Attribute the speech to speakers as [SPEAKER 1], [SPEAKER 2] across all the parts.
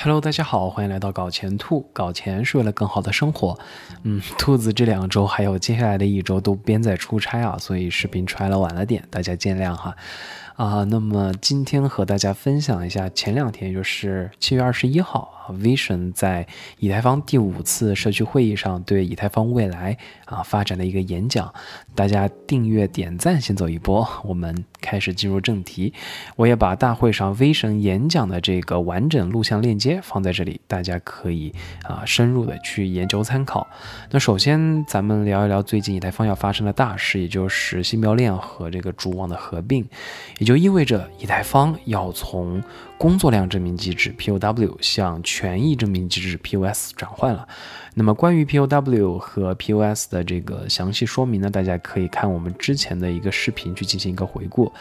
[SPEAKER 1] Hello，大家好，欢迎来到搞钱兔。搞钱是为了更好的生活。嗯，兔子这两周还有接下来的一周都边在出差啊，所以视频出来了晚了点，大家见谅哈。啊，那么今天和大家分享一下前两天，就是七月二十一号啊。Vision 在以太坊第五次社区会议上对以太坊未来啊发展的一个演讲，大家订阅点赞先走一波，我们开始进入正题。我也把大会上 Vision 演讲的这个完整录像链接放在这里，大家可以啊深入的去研究参考。那首先咱们聊一聊最近以太坊要发生的大事，也就是新标链和这个主网的合并，也就意味着以太坊要从工作量证明机制 POW 向权益证明机制 POS 转换了。那么关于 POW 和 POS 的这个详细说明呢，大家可以看我们之前的一个视频去进行一个回顾。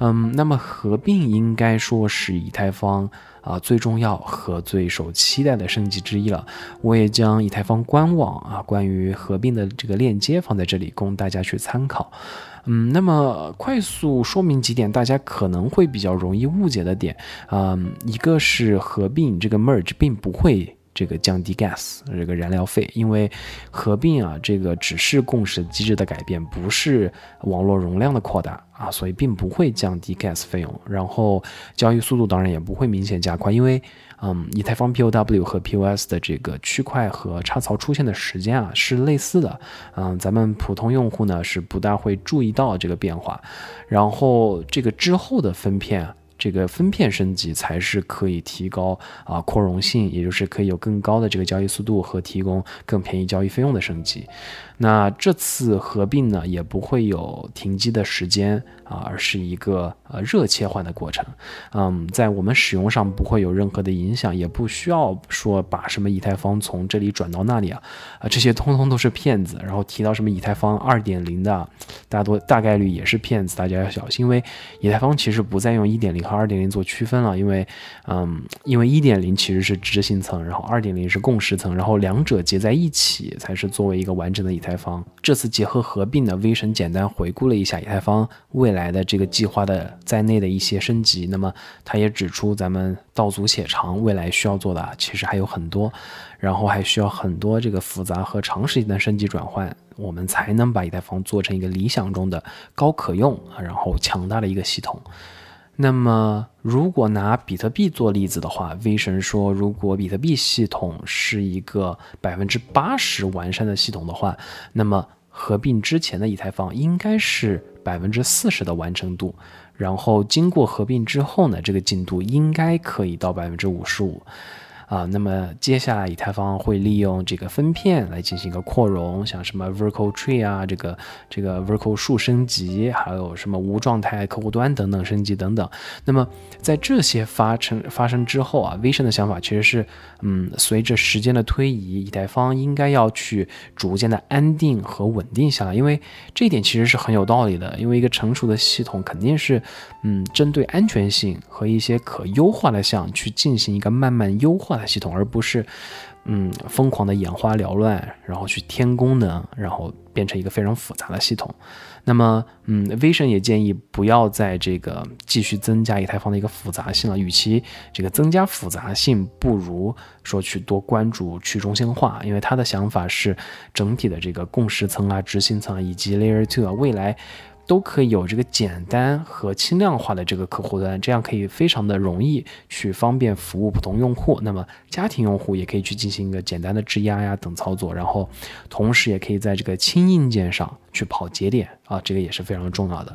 [SPEAKER 1] 嗯，那么合并应该说是以太坊啊最重要和最受期待的升级之一了。我也将以太坊官网啊关于合并的这个链接放在这里，供大家去参考。嗯，那么快速说明几点大家可能会比较容易误解的点啊，一个是合并这个 merge 并不会这个降低 gas 这个燃料费，因为合并啊这个只是共识机制的改变，不是网络容量的扩大啊，所以并不会降低 gas 费用。然后交易速度当然也不会明显加快，因为。嗯，以太坊 POW 和 POS 的这个区块和插槽出现的时间啊是类似的。嗯，咱们普通用户呢是不大会注意到这个变化。然后这个之后的分片啊，这个分片升级才是可以提高啊扩容性，也就是可以有更高的这个交易速度和提供更便宜交易费用的升级。那这次合并呢，也不会有停机的时间啊，而是一个呃热切换的过程。嗯，在我们使用上不会有任何的影响，也不需要说把什么以太坊从这里转到那里啊，啊，这些通通都是骗子。然后提到什么以太坊二点零的，大多大概率也是骗子，大家要小心。因为以太坊其实不再用一点零和二点零做区分了，因为嗯，因为一点零其实是执行层，然后二点零是共识层，然后两者结在一起才是作为一个完整的以太。坊这次结合合并的 V 神简单回顾了一下以太坊未来的这个计划的在内的一些升级，那么他也指出，咱们道阻且长，未来需要做的其实还有很多，然后还需要很多这个复杂和长时间的升级转换，我们才能把以太坊做成一个理想中的高可用然后强大的一个系统。那么，如果拿比特币做例子的话，V 神说，如果比特币系统是一个百分之八十完善的系统的话，那么合并之前的以太坊应该是百分之四十的完成度，然后经过合并之后呢，这个进度应该可以到百分之五十五。啊，那么接下来以太坊会利用这个分片来进行一个扩容，像什么 Vertical Tree 啊，这个这个 Vertical 树升级，还有什么无状态客户端等等升级等等。那么在这些发生发生之后啊，Vision 的想法其实是，嗯，随着时间的推移，以太坊应该要去逐渐的安定和稳定下来，因为这一点其实是很有道理的，因为一个成熟的系统肯定是，嗯，针对安全性和一些可优化的项去进行一个慢慢优化。系统，而不是，嗯，疯狂的眼花缭乱，然后去添功能，然后变成一个非常复杂的系统。那么，嗯，Vision 也建议不要在这个继续增加以太坊的一个复杂性了。与其这个增加复杂性，不如说去多关注去中心化，因为他的想法是整体的这个共识层啊、执行层以及 Layer Two 啊，未来。都可以有这个简单和轻量化的这个客户端，这样可以非常的容易去方便服务普通用户。那么家庭用户也可以去进行一个简单的质押呀等操作，然后同时也可以在这个轻硬件上去跑节点啊，这个也是非常重要的。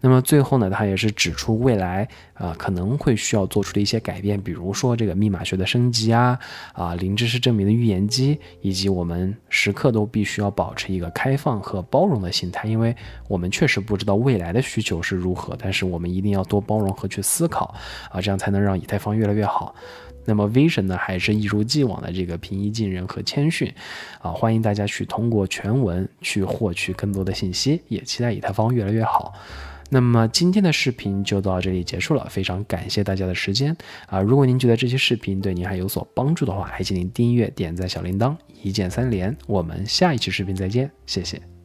[SPEAKER 1] 那么最后呢，他也是指出未来啊可能会需要做出的一些改变，比如说这个密码学的升级啊，啊零知识证明的预言机，以及我们时刻都必须要保持一个开放和包容的心态，因为我们确实不知道未来的需求是如何，但是我们一定要多包容和去思考啊，这样才能让以太坊越来越好。那么 Vision 呢，还是一如既往的这个平易近人和谦逊啊，欢迎大家去通过全文去获取更多的信息，也期待以太坊越来越好。那么今天的视频就到这里结束了，非常感谢大家的时间啊！如果您觉得这期视频对您还有所帮助的话，还请您订阅、点赞小铃铛，一键三连。我们下一期视频再见，谢谢。